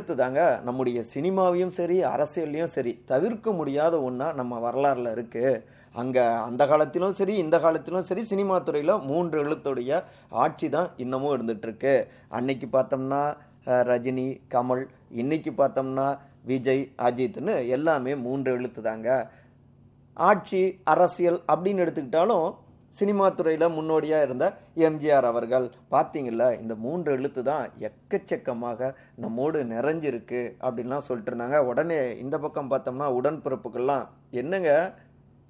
அடுத்து தாங்க நம்முடைய சினிமாவையும் சரி அரசியல்லையும் சரி தவிர்க்க முடியாத ஒன்றா நம்ம வரலாறுல இருக்கு. அங்கே அந்த காலத்திலும் சரி இந்த காலத்திலும் சரி சினிமா துறையில் மூன்று எழுத்துடைய ஆட்சி தான் இன்னமும் இருந்துகிட்ருக்கு அன்னைக்கு பார்த்தோம்னா ரஜினி கமல் இன்னைக்கு பார்த்தோம்னா விஜய் அஜித்னு எல்லாமே மூன்று எழுத்து தாங்க ஆட்சி அரசியல் அப்படின்னு எடுத்துக்கிட்டாலும் சினிமா துறையில் முன்னோடியாக இருந்த எம்ஜிஆர் அவர்கள். பார்த்தீங்கள இந்த மூன்று எழுத்து தான் எக்கச்சக்கமாக நம்மோடு நிறைஞ்சிருக்கு அப்படின்லாம் சொல்லிட்டு இருந்தாங்க. உடனே இந்த பக்கம் பார்த்தோம்னா உடன்பிறப்புகள்லாம். என்னங்க?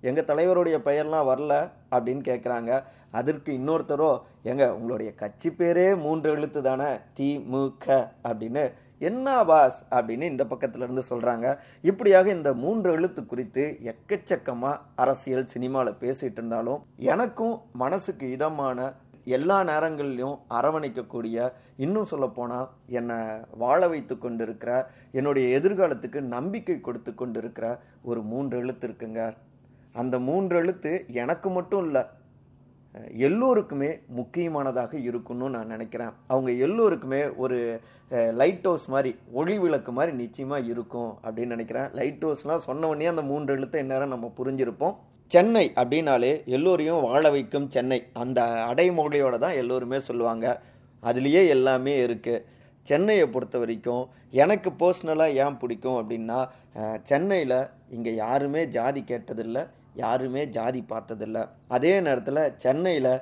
எங்கள் தலைவருடைய பெயர்லாம் வரல அப்படின்னு கேட்குறாங்க அதற்கு இன்னொருத்தரோ எங்க உங்களுடைய கட்சி பேரே மூன்று எழுத்து தானே? திமுக அப்படின்னு என்ன பாஸ் அப்படின்னு இந்த பக்கத்துல இருந்து சொல்றாங்க. இப்படியாக இந்த மூன்று எழுத்து குறித்து எக்கச்சக்கமா அரசியல் சினிமாவில் பேசிட்டு இருந்தாலும் எனக்கும் மனசுக்கு இதமான எல்லா நேரங்கள்லையும் அரவணைக்கக்கூடிய இன்னும் சொல்லப்போனால் என்னை வாழ வைத்து கொண்டிருக்கிற என்னுடைய எதிர்காலத்துக்கு நம்பிக்கை கொடுத்து கொண்டிருக்கிற ஒரு மூன்று எழுத்து இருக்குங்க. அந்த மூன்று எழுத்து எனக்கு மட்டும் இல்லை எல்லோருக்குமே முக்கியமானதாக இருக்குன்னு நான் நினைக்கிறேன். அவங்க எல்லோருக்குமே ஒரு லைட் ஹவுஸ் மாதிரி ஒளி விளக்கு மாதிரி நிச்சயமாக இருக்கும் அப்படின்னு நினைக்கிறேன். லைட் ஹவுஸ்லாம் சொன்ன அந்த மூன்று எழுத்தை நேரம் நம்ம புரிஞ்சிருப்போம். சென்னை அப்படின்னாலே எல்லோரையும் வாழ வைக்கும் சென்னை. அந்த அடைமொழியோட தான் எல்லோருமே சொல்லுவாங்க. அதுலேயே எல்லாமே இருக்குது சென்னையை பொறுத்த வரைக்கும் எனக்கு பர்சனலாக ஏன் பிடிக்கும் அப்படின்னா சென்னையில் இங்கே யாருமே ஜாதி கேட்டதில்லை. யாருமே ஜாதி பார்த்ததில்ல. அதே நேரத்தில் சென்னையில்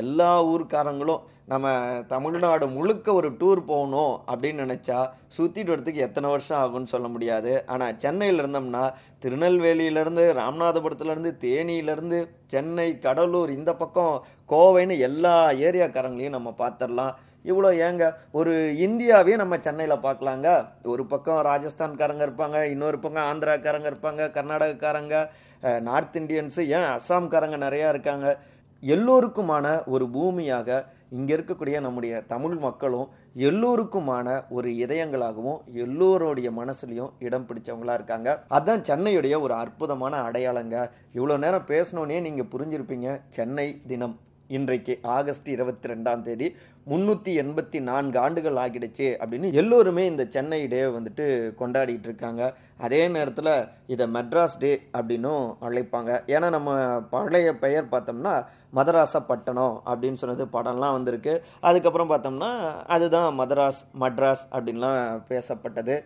எல்லா ஊர்க்காரங்களும் நம்ம தமிழ்நாடு முழுக்க ஒரு டூர் போகணும் அப்படின்னு நினச்சா சுற்றிட்டு வரத்துக்கு எத்தனை வருஷம் ஆகும்னு சொல்ல முடியாது. ஆனால் சென்னையில் இருந்தோம்னா திருநெல்வேலியிலேருந்து ராமநாதபுரத்துலேருந்து தேனியிலேருந்து சென்னை கடலூர் இந்த பக்கம் கோவைன்னு எல்லா ஏரியாக்காரங்களையும் நம்ம பார்த்துடலாம் இவ்வளோ ஏங்க ஒரு இந்தியாவே நம்ம சென்னையில் பார்க்கலாங்க ஒரு பக்கம் ராஜஸ்தான்காரங்க இருப்பாங்க இன்னொரு பக்கம் ஆந்திராக்காரங்க இருப்பாங்க கர்நாடகக்காரங்க நார்த் இந்தியன்ஸு ஏன் அஸ்ஸாம்காரங்க நிறையா இருக்காங்க? எல்லோருக்குமான ஒரு பூமியாக இங்கே இருக்கக்கூடிய நம்முடைய தமிழ் மக்களும் எல்லோருக்குமான ஒரு இதயங்களாகவும் எல்லோருடைய மனசுலையும் இடம் பிடிச்சவங்களா இருக்காங்க. அதான் சென்னையுடைய ஒரு அற்புதமான அடையாளங்க. இவ்வளோ நேரம் பேசணுன்னே நீங்கள் புரிஞ்சிருப்பீங்க. சென்னை தினம். இன்றைக்கு ஆகஸ்ட் இருபத்தி ரெண்டாம் தேதி. முந்நூற்றி எண்பத்தி நான்கு ஆண்டுகள் ஆகிடுச்சு அப்படின்னு எல்லோருமே இந்த சென்னை டே வந்துட்டு கொண்டாடிட்டு இருக்காங்க. அதே நேரத்தில் இதை மெட்ராஸ் டே அப்படின்னும் அழைப்பாங்க. ஏன்னா நம்ம பழைய பெயர் பார்த்தோம்னா மதராசப்பட்டணம் அப்படின்னு சொன்னது படம்லாம் வந்திருக்கு. அதுக்கப்புறம் பார்த்தோம்னா அதுதான் மதராஸ் மட்ராஸ் அப்படின்லாம் பேசப்பட்டது.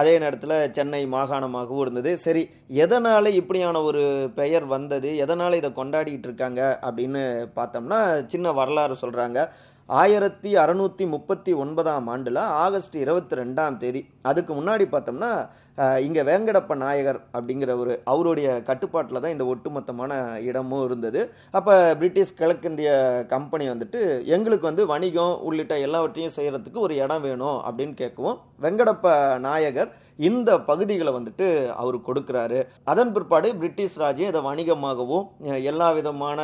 அதே நேரத்தில் சென்னை மாகாணமாகவும் இருந்தது. சரி எதனால் இப்படியான ஒரு பெயர் வந்தது? எதனால் இதை கொண்டாடிட்டு இருக்காங்க? அப்படின்னு பார்த்தோம்னா சின்ன வரலாறு சொல்கிறாங்க ஆயிரத்தி அறநூற்றி முப்பத்தி ஒன்பதாம் ஆண்டில் ஆகஸ்ட் இருபத்தி ரெண்டாம் தேதி. அதுக்கு முன்னாடி பார்த்தோம்னா இங்கே வேங்கடப்ப நாயகர் அப்படிங்கிற ஒரு அவருடைய கட்டுப்பாட்டில் தான் இந்த ஒட்டுமொத்தமான இடமும் இருந்தது. அப்போ பிரிட்டிஷ் கிழக்கிந்திய கம்பெனி வந்துட்டு எங்களுக்கு வந்து வணிகம் உள்ளிட்ட எல்லாவற்றையும் செய்கிறதுக்கு ஒரு இடம் வேணும் அப்படின்னு கேட்கவும் வெங்கடப்ப நாயகர் இந்த பகுதிகளை வந்துட்டு அவர் கொடுக்குறாரு. அதன் பிற்பாடு பிரிட்டிஷ் ராஜ்யம் இதை வணிகமாகவும் எல்லா விதமான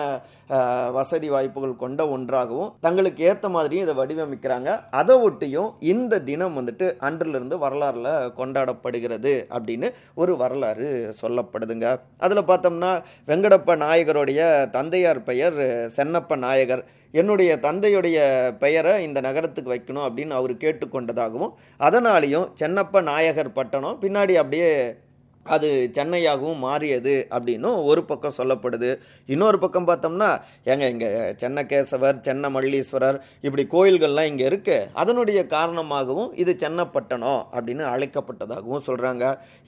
வசதி வாய்ப்புகள் கொண்ட ஒன்றாகவும் தங்களுக்கு ஏற்ற மாதிரியும் இதை வடிவமைக்கிறாங்க. அதை ஒட்டியும் இந்த தினம் வந்துட்டு அன்றிலிருந்து வரலாறுல கொண்டாடப்படுகிறது அப்படின்னு ஒரு வரலாறு சொல்லப்படுதுங்க. அதில் பார்த்தோம்னா வெங்கடப்ப நாயகருடைய தந்தையார் பெயர் சென்னப்ப நாயகர். என்னுடைய தந்தையுடைய பெயரை இந்த நகரத்துக்கு வைக்கணும் அப்படின்னு அவர் கேட்டுக்கொண்டதாகவும் அதனாலேயும் சென்னப்ப நாயகர் பட்டணம் பின்னாடி அப்படியே அது சென்னையாகவும் மாறியது அப்படின்னும் ஒரு பக்கம் சொல்லப்படுது. இன்னொரு பக்கம் பார்த்தோம்னா எங்க இங்கே சென்னகேசவர் சென்ன மல்லீஸ்வரர் இப்படி கோயில்கள்லாம் இங்கே இருக்கு. அதனுடைய காரணமாகவும் இது சென்னப்பட்டணம் அப்படின்னு அழைக்கப்பட்டதாகவும் சொல்கிறாங்க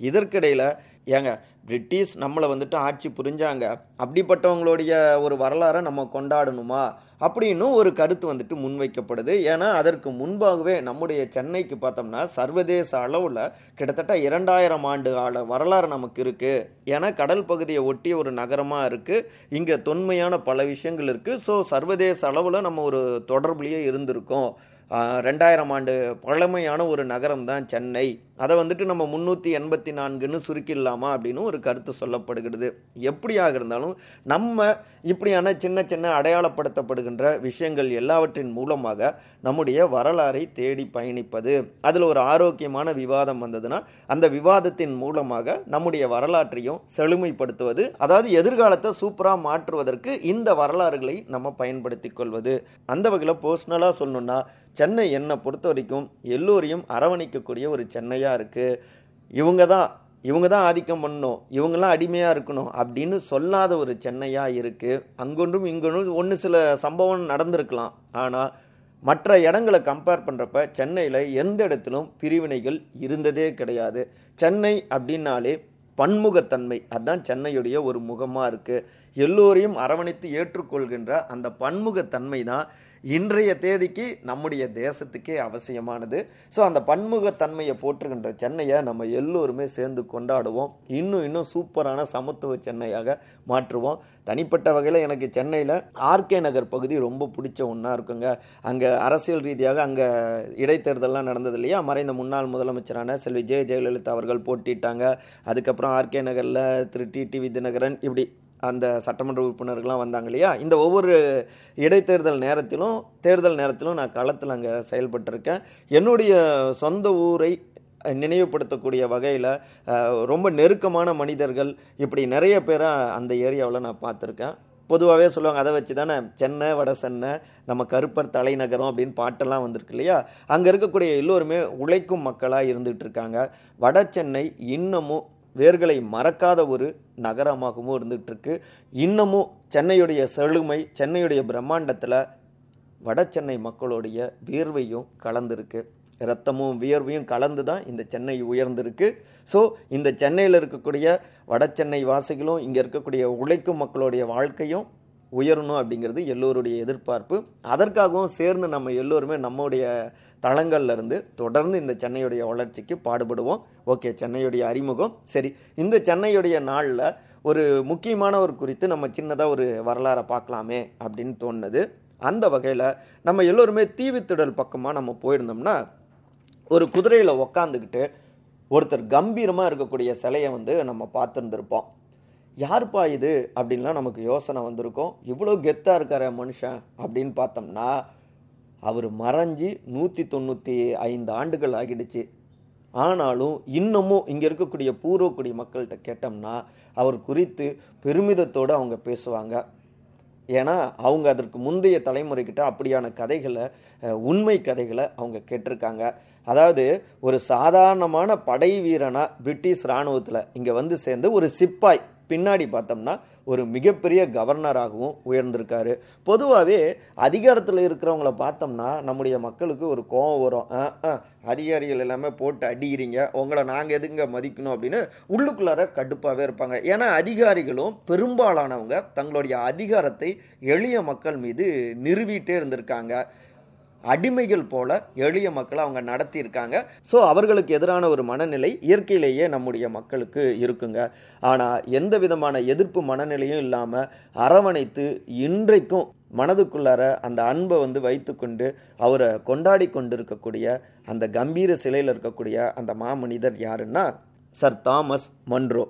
இதற்கிடையில் ஏங்க பிரிட்டிஷ் நம்மளை வந்துட்டு ஆட்சி புரிஞ்சாங்க. அப்படிப்பட்டவங்களுடைய ஒரு வரலாறை நம்ம கொண்டாடணுமா? அப்படின்னும் ஒரு கருத்து வந்துட்டு முன்வைக்கப்படுது. ஏன்னா அதற்கு முன்பாகவே நம்முடைய சென்னைக்கு பார்த்தோம்னா சர்வதேச அளவில் கிட்டத்தட்ட இரண்டாயிரம் ஆண்டு ஆள வரலாறு நமக்கு இருக்குது ஏன்னா கடல் பகுதியை ஒட்டிய ஒரு நகரமாக இருக்குது இங்கே தொன்மையான பல விஷயங்கள் இருக்குது ஸோ சர்வதேச அளவில் நம்ம ஒரு தொடர்புலேயே இருந்திருக்கோம். ரெண்டாயிரம் ஆண்டு பழமையான ஒரு நகரம் தான் சென்னை. அதை வந்துட்டு நம்ம முந்நூற்றி எண்பத்தி நான்குன்னு சுருக்கிடலாமா அப்படின்னு ஒரு கருத்து சொல்லப்படுகிறது. எப்படியாக இருந்தாலும் நம்ம இப்படியான சின்ன சின்ன அடையாளப்படுத்தப்படுகின்ற விஷயங்கள் எல்லாவற்றின் மூலமாக நம்முடைய வரலாறை தேடி பயணிப்பது. அதில் ஒரு ஆரோக்கியமான விவாதம் வந்ததுன்னா அந்த விவாதத்தின் மூலமாக நம்முடைய வரலாற்றையும் செழுமைப்படுத்துவது அதாவது எதிர்காலத்தை சூப்பராக மாற்றுவதற்கு இந்த வரலாறுகளை நம்ம பயன்படுத்தி கொள்வது. அந்த வகையில் பர்சனலாக சொல்லணும்னா சென்னை என்னை பொறுத்த வரைக்கும் எல்லோரையும் அரவணைக்கக்கூடிய ஒரு சென்னையாக இருக்குது இவங்க தான் இவங்க தான் ஆதிக்கம் பண்ணணும் இவங்கெல்லாம் அடிமையாக இருக்கணும் அப்படின்னு சொல்லாத ஒரு சென்னையாக இருக்குது அங்கொன்றும் இங்கொன்றும் ஒன்று சில சம்பவம் நடந்திருக்கலாம். ஆனால் மற்ற இடங்களை கம்பேர் பண்ணுறப்ப சென்னையில் எந்த இடத்திலும் பிரிவினைகள் இருந்ததே கிடையாது. சென்னை அப்படின்னாலே பன்முகத்தன்மை. அதுதான் சென்னையுடைய ஒரு முகமாக இருக்குது எல்லோரையும் அரவணைத்து ஏற்றுக்கொள்கின்ற அந்த பன்முகத்தன்மை தான் இன்றைய தேதிக்கு நம்முடைய தேசத்துக்கே அவசியமானது. ஸோ அந்த பன்முகத்தன்மையை போற்றுகின்ற சென்னையை நம்ம எல்லோருமே சேர்ந்து கொண்டாடுவோம். இன்னும் இன்னும் சூப்பரான சமத்துவ சென்னையாக மாற்றுவோம். தனிப்பட்ட வகையில் எனக்கு சென்னையில் ஆர்கே நகர் பகுதி ரொம்ப பிடிச்ச ஒன்றா இருக்குங்க. அங்கே அரசியல் ரீதியாக அங்கே இடைத்தேர்தல்லாம் நடந்தது இல்லையா? மறைந்த முன்னாள் முதலமைச்சரான செல்வி ஜெய ஜெயலலிதா அவர்கள் போட்டிட்டாங்க. அதுக்கப்புறம் ஆர்கே நகரில் திரு. டி. டி. விதிநகரன் இப்படி அந்த சட்டமன்ற உறுப்பினர்கள்லாம் வந்தாங்க இல்லையா? இந்த ஒவ்வொரு இடைத்தேர்தல் நேரத்திலும் தேர்தல் நேரத்திலும் நான் களத்தில் அங்கே செயல்பட்டிருக்கேன். என்னுடைய சொந்த ஊரை நினைவுபடுத்தக்கூடிய வகையில் ரொம்ப நெருக்கமான மனிதர்கள் இப்படி நிறைய பேரை அந்த ஏரியாவில் நான் பார்த்துருக்கேன். பொதுவாகவே சொல்லுவாங்க அதை வச்சு தானே சென்னை வட சென்னை நம்ம கருப்பர் தலைநகரம் அப்படின்னு பாட்டெல்லாம் வந்திருக்கு இல்லையா? அங்கே இருக்கக்கூடிய எல்லோருமே உழைக்கும் மக்களாக இருந்துகிட்டு இருக்காங்க. வட சென்னை இன்னமும் வேர்களை மறக்காத ஒரு நகரமாகவும் இருந்துகிட்ருக்கு இன்னமும் சென்னையுடைய செழுமை சென்னையுடைய பிரம்மாண்டத்தில் வட சென்னை மக்களுடைய வியர்வையும் கலந்துருக்கு. ரத்தமும் வியர்வையும் கலந்து தான் இந்த சென்னை உயர்ந்திருக்கு. ஸோ இந்த சென்னையில் இருக்கக்கூடிய வட சென்னை வாசிகளும் இங்கே இருக்கக்கூடிய உழைக்கும் மக்களுடைய வாழ்க்கையும் உயரணும் அப்படிங்கிறது எல்லோருடைய எதிர்பார்ப்பு. அதற்காகவும் சேர்ந்து நம்ம எல்லோருமே நம்முடைய தளங்கள்லேருந்து தொடர்ந்து இந்த சென்னையுடைய வளர்ச்சிக்கு பாடுபடுவோம். ஓகே சென்னையுடைய அறிமுகம். சரி இந்த சென்னையுடைய நாளில் ஒரு முக்கியமான ஒரு குறித்து நம்ம சின்னதாக ஒரு வரலாறை பார்க்கலாமே அப்படின்னு தோணுது. அந்த வகையில் நம்ம எல்லோருமே தீவித்திடல் பக்கமாக நம்ம போயிருந்தோம்னா ஒரு குதிரையில் உக்காந்துக்கிட்டு ஒருத்தர் கம்பீரமாக இருக்கக்கூடிய சிலையை வந்து நம்ம பார்த்துருந்துருப்போம். யாருப்பா இது? அப்படின்லாம் நமக்கு யோசனை வந்திருக்கும். இவ்வளோ கெத்தாக இருக்கார மனுஷன் அப்படின்னு பார்த்தோம்னா அவர் மறைஞ்சி நூற்றி தொண்ணூற்றி ஐந்து ஆண்டுகள் ஆகிடுச்சு. ஆனாலும் இன்னமும் இங்கே இருக்கக்கூடிய பூர்வக்குடி மக்கள்கிட்ட கேட்டோம்னா அவர் குறித்து பெருமிதத்தோடு அவங்க பேசுவாங்க. ஏன்னா அவங்க அதற்கு முந்தைய தலைமுறைக்கிட்ட அப்படியான கதைகளை உண்மை கதைகளை அவங்க கேட்டிருக்காங்க. அதாவது ஒரு சாதாரணமான படை வீரனா பிரிட்டிஷ் இராணுவத்தில் இங்கே வந்து சேர்ந்து ஒரு சிப்பாய் பின்னாடி பார்த்தோம்னா ஒரு மிகப்பெரிய கவர்னராகவும் உயர்ந்திருக்காரு. பொதுவாகவே அதிகாரத்தில் இருக்கிறவங்கள பார்த்தோம்னா நம்முடைய மக்களுக்கு ஒரு கோபம் வரும். ஆ, ஆ, அதிகாரிகள் எல்லாமே போட்டு அடிக்கிறீங்க. உங்களை நாங்கள் எதுங்க மதிக்கணும்? அப்படின்னு உள்ளுக்குள்ளார கடுப்பாகவே இருப்பாங்க. ஏன்னா அதிகாரிகளும் பெரும்பாலானவங்க தங்களுடைய அதிகாரத்தை எளிய மக்கள் மீது நிறுவிட்டே இருந்திருக்காங்க. அடிமைகள் போல எளிய மக்களை அவங்க நடத்தியிருக்காங்க. ஸோ அவர்களுக்கு எதிரான ஒரு மனநிலை இயற்கையிலேயே நம்முடைய மக்களுக்கு இருக்குங்க. ஆனால் எந்த விதமான எதிர்ப்பு மனநிலையும் இல்லாமல் அரவணைத்து இன்றைக்கும் மனதுக்குள்ளார அந்த அன்பை வந்து வைத்துக்கொண்டு அவரை கொண்டாடி கொண்டிருக்கக்கூடிய அந்த கம்பீர சிலையில் இருக்கக்கூடிய அந்த மாமனிதர் யாருன்னா சர் தாமஸ் மன்ரோ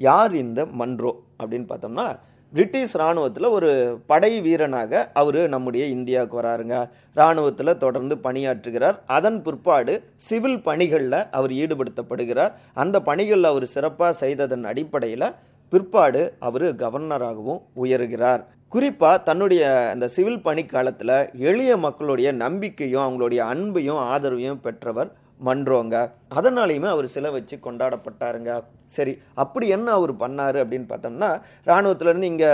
யார் இந்த மன்ரோ அப்படின்னு பார்த்தோம்னா பிரிட்டிஷ் இராணுவத்தில் ஒரு படை வீரனாக அவர் நம்முடைய இந்தியாவுக்கு வராருங்க. இராணுவத்தில் தொடர்ந்து பணியாற்றுகிறார். அதன் பிற்பாடு சிவில் பணிகளில் அவர் ஈடுபடுத்தப்படுகிறார். அந்த பணிகளில் அவர் சிறப்பாக செய்ததன் அடிப்படையில் பிற்பாடு அவர் கவர்னராகவும் உயர்கிறார். குறிப்பாக தன்னுடைய அந்த சிவில் பணி காலத்தில் எளிய மக்களுடைய நம்பிக்கையும் அவங்களுடைய அன்பையும் ஆதரவையும் பெற்றவர் மன்றோங்க. அதனாலையுமே அவர் சிலை வச்சு கொண்டாடப்பட்டாருங்க. சரி அப்படி என்ன அவர் பண்ணாரு அப்படின்னு பார்த்தோம்னா இராணுவத்திலேருந்து இங்கே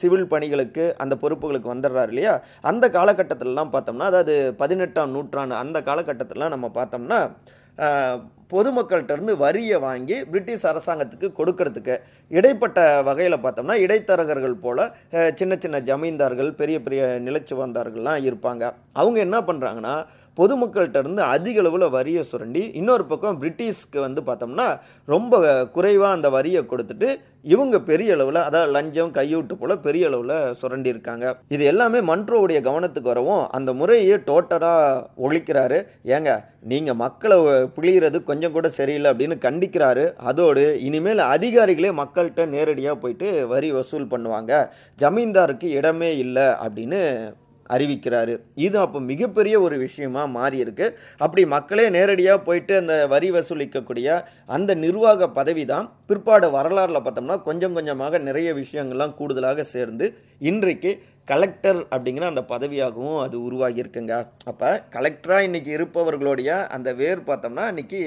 சிவில் பணிகளுக்கு அந்த பொறுப்புகளுக்கு வந்துடுறாரு இல்லையா? அந்த காலகட்டத்திலலாம் பார்த்தோம்னா அதாவது பதினெட்டாம் நூற்றாண்டு அந்த காலகட்டத்திலலாம் நம்ம பார்த்தோம்னா பொதுமக்கள்கிட்டருந்து பொதுமக்கள்கிட்ட இருந்து வரியை வாங்கி பிரிட்டிஷ் அரசாங்கத்துக்கு கொடுக்கறதுக்கு இடைப்பட்ட வகையில் பார்த்தோம்னா இடைத்தரகர்கள் போல் சின்ன சின்ன ஜமீன்தார்கள் பெரிய பெரிய நிலச்சுவந்தார்கள்லாம் இருப்பாங்க. அவங்க என்ன பண்ணுறாங்கன்னா பொதுமக்கள்கிட்ட இருந்து அதிக அளவில் வரியை சுரண்டி இன்னொரு பக்கம் பிரிட்டிஷ்க்கு வந்து பார்த்தோம்னா ரொம்ப குறைவாக அந்த வரியை கொடுத்துட்டு இவங்க பெரிய அளவில் அதாவது லஞ்சம் கையூட்டு போல பெரிய அளவில் சுரண்டி இருக்காங்க. இது எல்லாமே மன்றோவுடைய கவனத்துக்கு வரவும் அந்த முறையை டோட்டலாக ஒழிக்கிறாரு. ஏங்க நீங்கள் மக்களை பிழிகிறது கொஞ்சம் கூட சரியில்லை அப்படின்னு கண்டிக்கிறாரு. அதோடு இனிமேல் அதிகாரிகளே மக்கள்கிட்ட நேரடியாக போயிட்டு வரி வசூல் பண்ணுவாங்க. ஜமீன்தாருக்கு இடமே இல்லை அப்படின்னு அறிவிக்கிறாரு. இது அப்போ மிகப்பெரிய ஒரு விஷயமா மாறி இருக்கு அப்படி மக்களே நேரடியாக போயிட்டு அந்த வரி வசூலிக்கக்கூடிய அந்த நிர்வாக பதவி தான் பிற்பாடு வரலாறுல பார்த்தோம்னா கொஞ்சம் கொஞ்சமாக நிறைய விஷயங்கள்லாம் கூடுதலாக சேர்ந்து இன்றைக்கு கலெக்டர் அப்படிங்கிற அந்த பதவியாகவும் அது உருவாகி இருக்குங்க அப்போ கலெக்டராக இன்னைக்கு இருப்பவர்களுடைய அந்த வேர் பார்த்தோம்னா இன்னைக்கு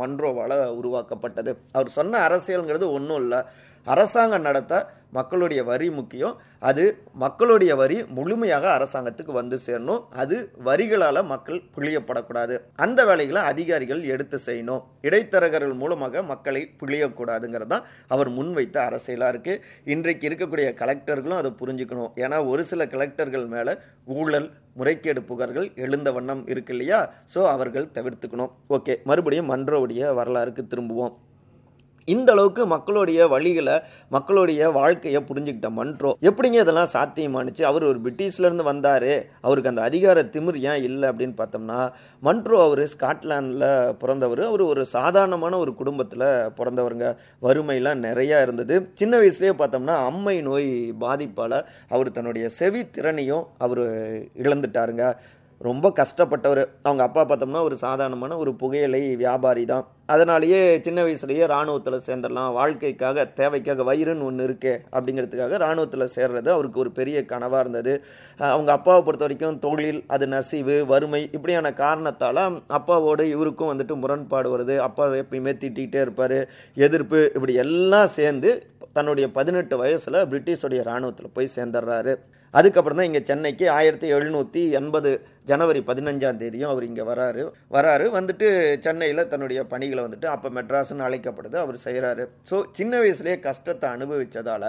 மன்ரோவால் உருவாக்கப்பட்டது. அவர் சொன்ன அரசியலுங்கிறது ஒன்றும் இல்லை. அரசாங்கம் நடத்த மக்களுடைய வரி முக்கியம். அது மக்களுடைய வரி முழுமையாக அரசாங்கத்துக்கு வந்து சேரணும். அது வரிகளால் மக்கள் பிழியப்படக்கூடாது. அந்த வேலைகளை அதிகாரிகள் எடுத்து செய்யணும். இடைத்தரகர்கள் மூலமாக மக்களை பிழியக்கூடாதுங்கிறது தான் அவர் முன்வைத்த அரசியலாக இருக்குது இன்றைக்கு இருக்கக்கூடிய கலெக்டர்களும் அதை புரிஞ்சுக்கணும். ஏன்னா ஒரு சில கலெக்டர்கள் மேலே ஊழல் முறைகேடு புகார்கள் எழுந்த வண்ணம் இருக்கு இல்லையா? ஸோ அவர்கள் தவிர்த்துக்கணும். ஓகே மறுபடியும் மன்றோடைய வரலாறுக்கு திரும்புவோம். இந்த அளவுக்கு மக்களுடைய வழிகளை மக்களுடைய வாழ்க்கையை புரிஞ்சுக்கிட்ட மன்றோ எப்படிங்க இதெல்லாம் சாத்தியமானுச்சு? அவர் ஒரு பிரிட்டிஷ்லேருந்து வந்தார். அவருக்கு அந்த அதிகார திமிர் ஏன் இல்லை அப்படின்னு பார்த்தோம்னா மன்றோ அவர் ஸ்காட்லாண்டில் பிறந்தவர். அவர் ஒரு சாதாரணமான ஒரு குடும்பத்தில் பிறந்தவருங்க. வறுமையெல்லாம் நிறையா இருந்தது. சின்ன வயசுலேயே பார்த்தோம்னா அம்மை நோய் பாதிப்பால் அவர் தன்னுடைய செவி திறனையும் அவர் இழந்துட்டாருங்க. ரொம்ப கஷ்டப்பட்டவர். அவங்க அப்பா பார்த்தோம்னா ஒரு சாதாரணமான ஒரு புகையிலை வியாபாரி தான். அதனாலேயே சின்ன வயசுலேயே இராணுவத்தில் சேர்ந்துடலாம். வாழ்க்கைக்காக தேவைக்காக வயிறுன்னு ஒன்று இருக்கே அப்படிங்கிறதுக்காக இராணுவத்தில் சேர்றது அவருக்கு ஒரு பெரிய கனவாக இருந்தது. அவங்க அப்பாவை பொறுத்த வரைக்கும் தொழில் அது நசிவு வறுமை இப்படியான காரணத்தால் அப்பாவோடு இவருக்கும் வந்துட்டு முரண்பாடு வருது. அப்பா எப்பயுமே திட்டிகிட்டே இருப்பார். எதிர்ப்பு இப்படி எல்லாம் சேர்ந்து தன்னுடைய பதினெட்டு வயசில் பிரிட்டிஷோடைய இராணுவத்தில் போய் சேர்ந்துடுறாரு. அதுக்கப்புறம் தான் இங்கே சென்னைக்கு ஆயிரத்தி எழுநூற்றி எண்பது ஜனவரி பதினஞ்சாம் தேதியும் அவர் இங்கே வராரு. வராரு வந்துட்டு சென்னையில் தன்னுடைய பணிகளை வந்துட்டு அப்போ மெட்ராஸ்னு அழைக்கப்படுது அவர் செய்கிறாரு ஸோ சின்ன வயசுலேயே கஷ்டத்தை அனுபவித்ததால்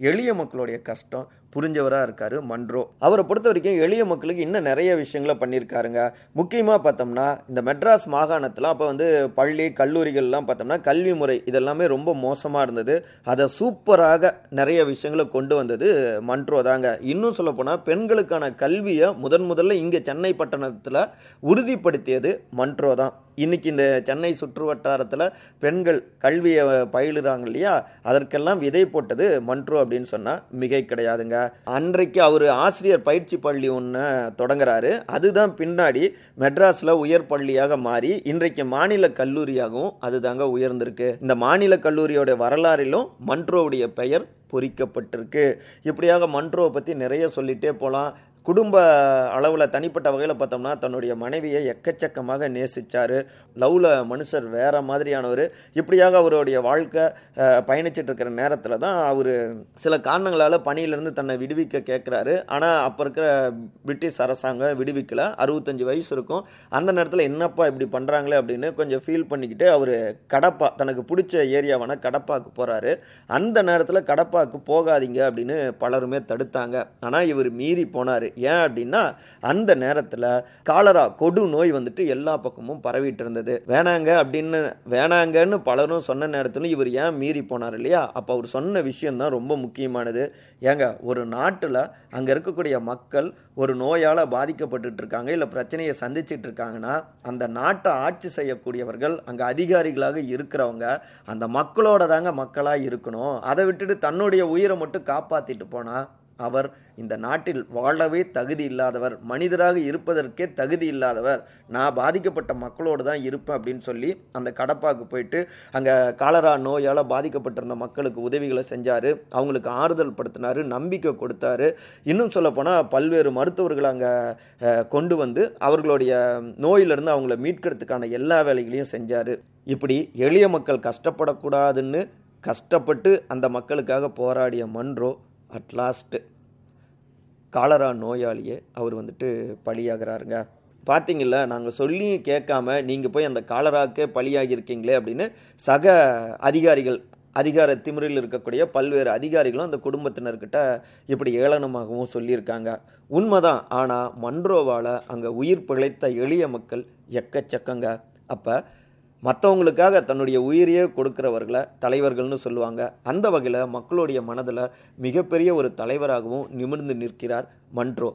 எளிய மக்களுடைய கஷ்டம் புரிஞ்சவராக இருக்காரு மன்றோ. அவரை பொறுத்த வரைக்கும் எளிய மக்களுக்கு இன்னும் நிறைய விஷயங்களை பண்ணியிருக்காருங்க. முக்கியமாக பார்த்தோம்னா இந்த மெட்ராஸ் மாகாணத்தில் அப்போ வந்து பள்ளி கல்லூரிகள்லாம் பார்த்தோம்னா கல்வி முறை இதெல்லாமே ரொம்ப மோசமாக இருந்தது. அதை சூப்பராக நிறைய விஷயங்களை கொண்டு வந்தது மன்றோ தாங்க. இன்னும் சொல்லப்போனால் பெண்களுக்கான கல்வியை முதன் முதல்ல இங்கே சென்னை பட்டணத்தில் உறுதிப்படுத்தியது மன்றோ தான். இன்னைக்கு இந்த சென்னை சுற்று வட்டாரத்தில் பெண்கள் கல்வியை பயிலுறாங்க இல்லையா? அதற்கெல்லாம் விதை போட்டது மன்றோ அப்படின்னு சொன்னால் மிகை கிடையாதுங்க. அன்றைக்கு அவர் ஆசிரியர் பயிற்சி பள்ளி ஒன்று தொடங்குறாரு. அதுதான் பின்னாடி மெட்ராஸில் உயர் பள்ளியாக மாறி இன்றைக்கு மாநில கல்லூரியாகவும் அதுதாங்க உயர்ந்திருக்கு. இந்த மாநில கல்லூரியோட வரலாறிலும் மன்ட்ரோவுடைய பெயர் பொறிக்கப்பட்டிருக்கு. இப்படியாக மன்ட்ரோவை பற்றி நிறைய சொல்லிட்டே போகலாம் குடும்ப அளவில் தனிப்பட்ட வகையில் பார்த்தோம்னா தன்னுடைய மனைவியை எக்கச்சக்கமாக நேசிச்சார். லவ்வில் மனுஷர் வேற மாதிரியானவர். இப்படியாக அவருடைய வாழ்க்கை அஹ், பயணிச்சிட்டு இருக்கிற நேரத்தில் தான் அவர் சில காரணங்களால் பணியிலிருந்து தன்னை விடுவிக்க கேட்குறாரு ஆனால் அப்போ இருக்கிற பிரிட்டிஷ் அரசாங்கம் விடுவிக்கலை. அறுபத்தஞ்சு வயசு இருக்கும். அந்த நேரத்தில் என்னப்பா இப்படி பண்ணுறாங்களே அப்படின்னு கொஞ்சம் ஃபீல் பண்ணிக்கிட்டு அவர் கடப்பா தனக்கு பிடிச்ச ஏரியாவான கடப்பாக்கு போகிறாரு அந்த நேரத்தில் கடப்பாக்கு போகாதீங்க அப்படின்னு பலருமே தடுத்தாங்க. ஆனால் இவர் மீறி போனார். ஏன் அப்படின்னா அந்த நேரத்தில் காலரா கொடு நோய் வந்துட்டு எல்லா பக்கமும் பரவிட்டு இருந்தது வேணாங்க அப்படின்னு வேணாங்கன்னு பலரும் சொன்ன நேரத்திலும் இவர் ஏன் மீறி போனார் இல்லையா? அப்போ அவர் சொன்ன விஷயம்தான் ரொம்ப முக்கியமானது. ஏங்க ஒரு நாட்டில் அங்கே இருக்கக்கூடிய மக்கள் ஒரு நோயால் பாதிக்கப்பட்டுட்டு இருக்காங்க இல்லை பிரச்சனையை சந்திச்சிட்டு இருக்காங்கன்னா அந்த நாட்டை ஆட்சி செய்யக்கூடியவர்கள் அங்கே அதிகாரிகளாக இருக்கிறவங்க அந்த மக்களோட தாங்க மக்களாக இருக்கணும். அதை விட்டுட்டு தன்னுடைய உயிரை மட்டும் காப்பாற்றிட்டு போனால் அவர் இந்த நாட்டில் வாழவே தகுதி இல்லாதவர் மனிதராக இருப்பதற்கே தகுதி இல்லாதவர். நான் பாதிக்கப்பட்ட மக்களோடு தான் இருப்பேன் அப்படின்னு சொல்லி அந்த கடப்பாக்கு போயிட்டு அங்கே காலரா நோயால் பாதிக்கப்பட்டிருந்த மக்களுக்கு உதவிகளை செஞ்சார். அவங்களுக்கு ஆறுதல் படுத்தினார் நம்பிக்கை கொடுத்தாரு. இன்னும் சொல்லப்போனால் பல்வேறு மருத்துவர்கள் அங்கே கொண்டு வந்து அவர்களுடைய நோயிலிருந்து அவங்கள மீட்கிறதுக்கான எல்லா வேலைகளையும் செஞ்சார். இப்படி எளிய மக்கள் கஷ்டப்படக்கூடாதுன்னு கஷ்டப்பட்டு அந்த மக்களுக்காக போராடிய மன்றோ அட்லாஸ்ட்டு காலரா நோயாளியே அவர் வந்துட்டு பலியாகிறாருங்க. பார்த்தீங்கள நாங்கள் சொல்லி கேட்காம நீங்கள் போய் அந்த காலராக்கே பலியாகியிருக்கீங்களே அப்படின்னு சக அதிகாரிகள் அதிகார திமிரில் இருக்கக்கூடிய பல்வேறு அதிகாரிகளும் அந்த குடும்பத்தினர்கிட்ட இப்படி ஏளனமாகவும் சொல்லியிருக்காங்க. உண்மைதான். ஆனால் மன்றோவால் அங்கே உயிர் பிழைத்த எளிய மக்கள் எக்கச்சக்கங்க. அப்போ மற்றவங்களுக்காக தன்னுடைய உயிரையே கொடுக்குறவர்களை தலைவர்கள்னு சொல்லுவாங்க. அந்த வகையில் மக்களுடைய மனதில் மிகப்பெரிய ஒரு தலைவராகவும் நிமிர்ந்து நிற்கிறார் மன்றோ.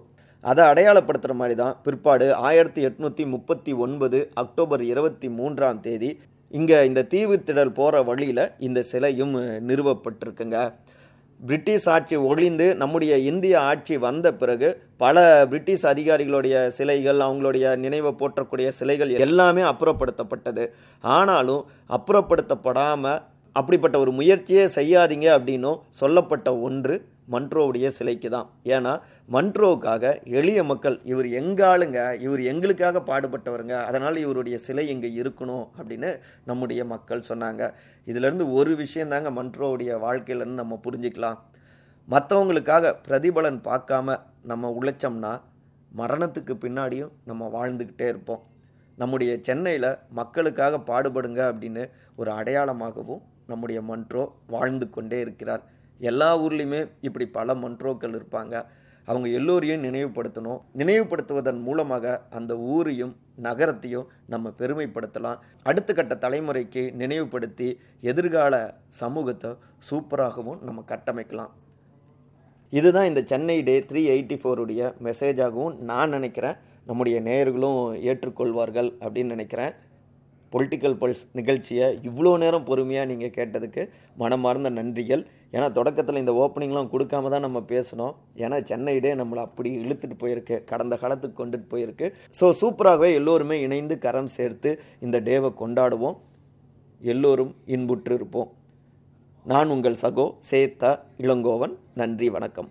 அதை அடையாளப்படுத்துகிற மாதிரி தான் பிற்பாடு ஆயிரத்தி எட்நூற்றி முப்பத்தி ஒன்பது அக்டோபர் இருபத்தி மூன்றாம் தேதி இங்கே இந்த தீவுத்திடல் போகிற வழியில் இந்த சிலையும் நிறுவப்பட்டிருக்குங்க. பிரிட்டிஷ் ஆட்சி ஒழிந்து நம்முடைய இந்திய ஆட்சி வந்த பிறகு பல பிரிட்டிஷ் அதிகாரிகளுடைய சிலைகள் அவங்களுடைய நினைவை போற்றக்கூடிய சிலைகள் எல்லாமே அப்புறப்படுத்தப்பட்டது. ஆனாலும் அப்புறப்படுத்தப்படாமல் அப்படிப்பட்ட ஒரு முயற்சியே செய்யாதீங்க அப்படின்னும் சொல்லப்பட்ட ஒன்று. மன்ட்ரோவுடைய சிலைக்கு தான் ஏன்னா மன்ட்ரோவுக்காக எளிய மக்கள் இவர் எங்காளுங்க இவர் எங்களுக்காக பாடுபட்டவருங்க அதனால் இவருடைய சிலை இங்கே இருக்கணும் அப்படின்னு நம்முடைய மக்கள் சொன்னாங்க. இதிலேருந்து ஒரு விஷயம் தாங்க மன்ட்ரோவுடைய வாழ்க்கையிலேருந்து நம்ம புரிஞ்சுக்கலாம். மற்றவங்களுக்காக பிரதிபலன் பார்க்காம நம்ம உழைச்சோம்னா மரணத்துக்கு பின்னாடியும் நம்ம வாழ்ந்துக்கிட்டே இருப்போம். நம்முடைய சென்னையில் மக்களுக்காக பாடுபடுங்க அப்படின்னு ஒரு அடையாளமாகவும் நம்முடைய மன்ட்ரோ வாழ்ந்து கொண்டே இருக்கிறார். எல்லா ஊர்லேயுமே இப்படி பல மன்றோக்கள் இருப்பாங்க. அவங்க எல்லோரையும் நினைவுபடுத்தணும். நினைவுபடுத்துவதன் மூலமாக அந்த ஊரையும் நகரத்தையும் நம்ம பெருமைப்படுத்தலாம். அடுத்த கட்ட தலைமுறைக்கு நினைவுபடுத்தி எதிர்கால சமூகத்தை சூப்பராகவும் நம்ம கட்டமைக்கலாம். இதுதான் இந்த சென்னை டே த்ரீ எயிட்டி ஃபோருடைய மெசேஜாகவும் நான் நினைக்கிறேன். நம்முடைய நேயர்களும் ஏற்றுக்கொள்வார்கள் அப்படின்னு நினைக்கிறேன். பொலிட்டிக்கல் பல்ஸ் நிகழ்ச்சியை இவ்வளோ நேரம் பொறுமையாக நீங்கள் கேட்டதுக்கு மனமார்ந்த நன்றிகள். ஏன்னா தொடக்கத்தில் இந்த ஓப்பனிங்லாம் கொடுக்காம தான் நம்ம பேசணும். ஏன்னா சென்னை டே நம்மளை அப்படி இழுத்துட்டு போயிருக்கு. கடந்த காலத்துக்கு கொண்டுட்டு போயிருக்கு. ஸோ சூப்பராகவே எல்லோருமே இணைந்து கரம் சேர்த்து இந்த டேவை கொண்டாடுவோம். எல்லோரும் இன்புற்று இருப்போம் நான் உங்கள் சகோ சேத்தா இளங்கோவன். நன்றி வணக்கம்.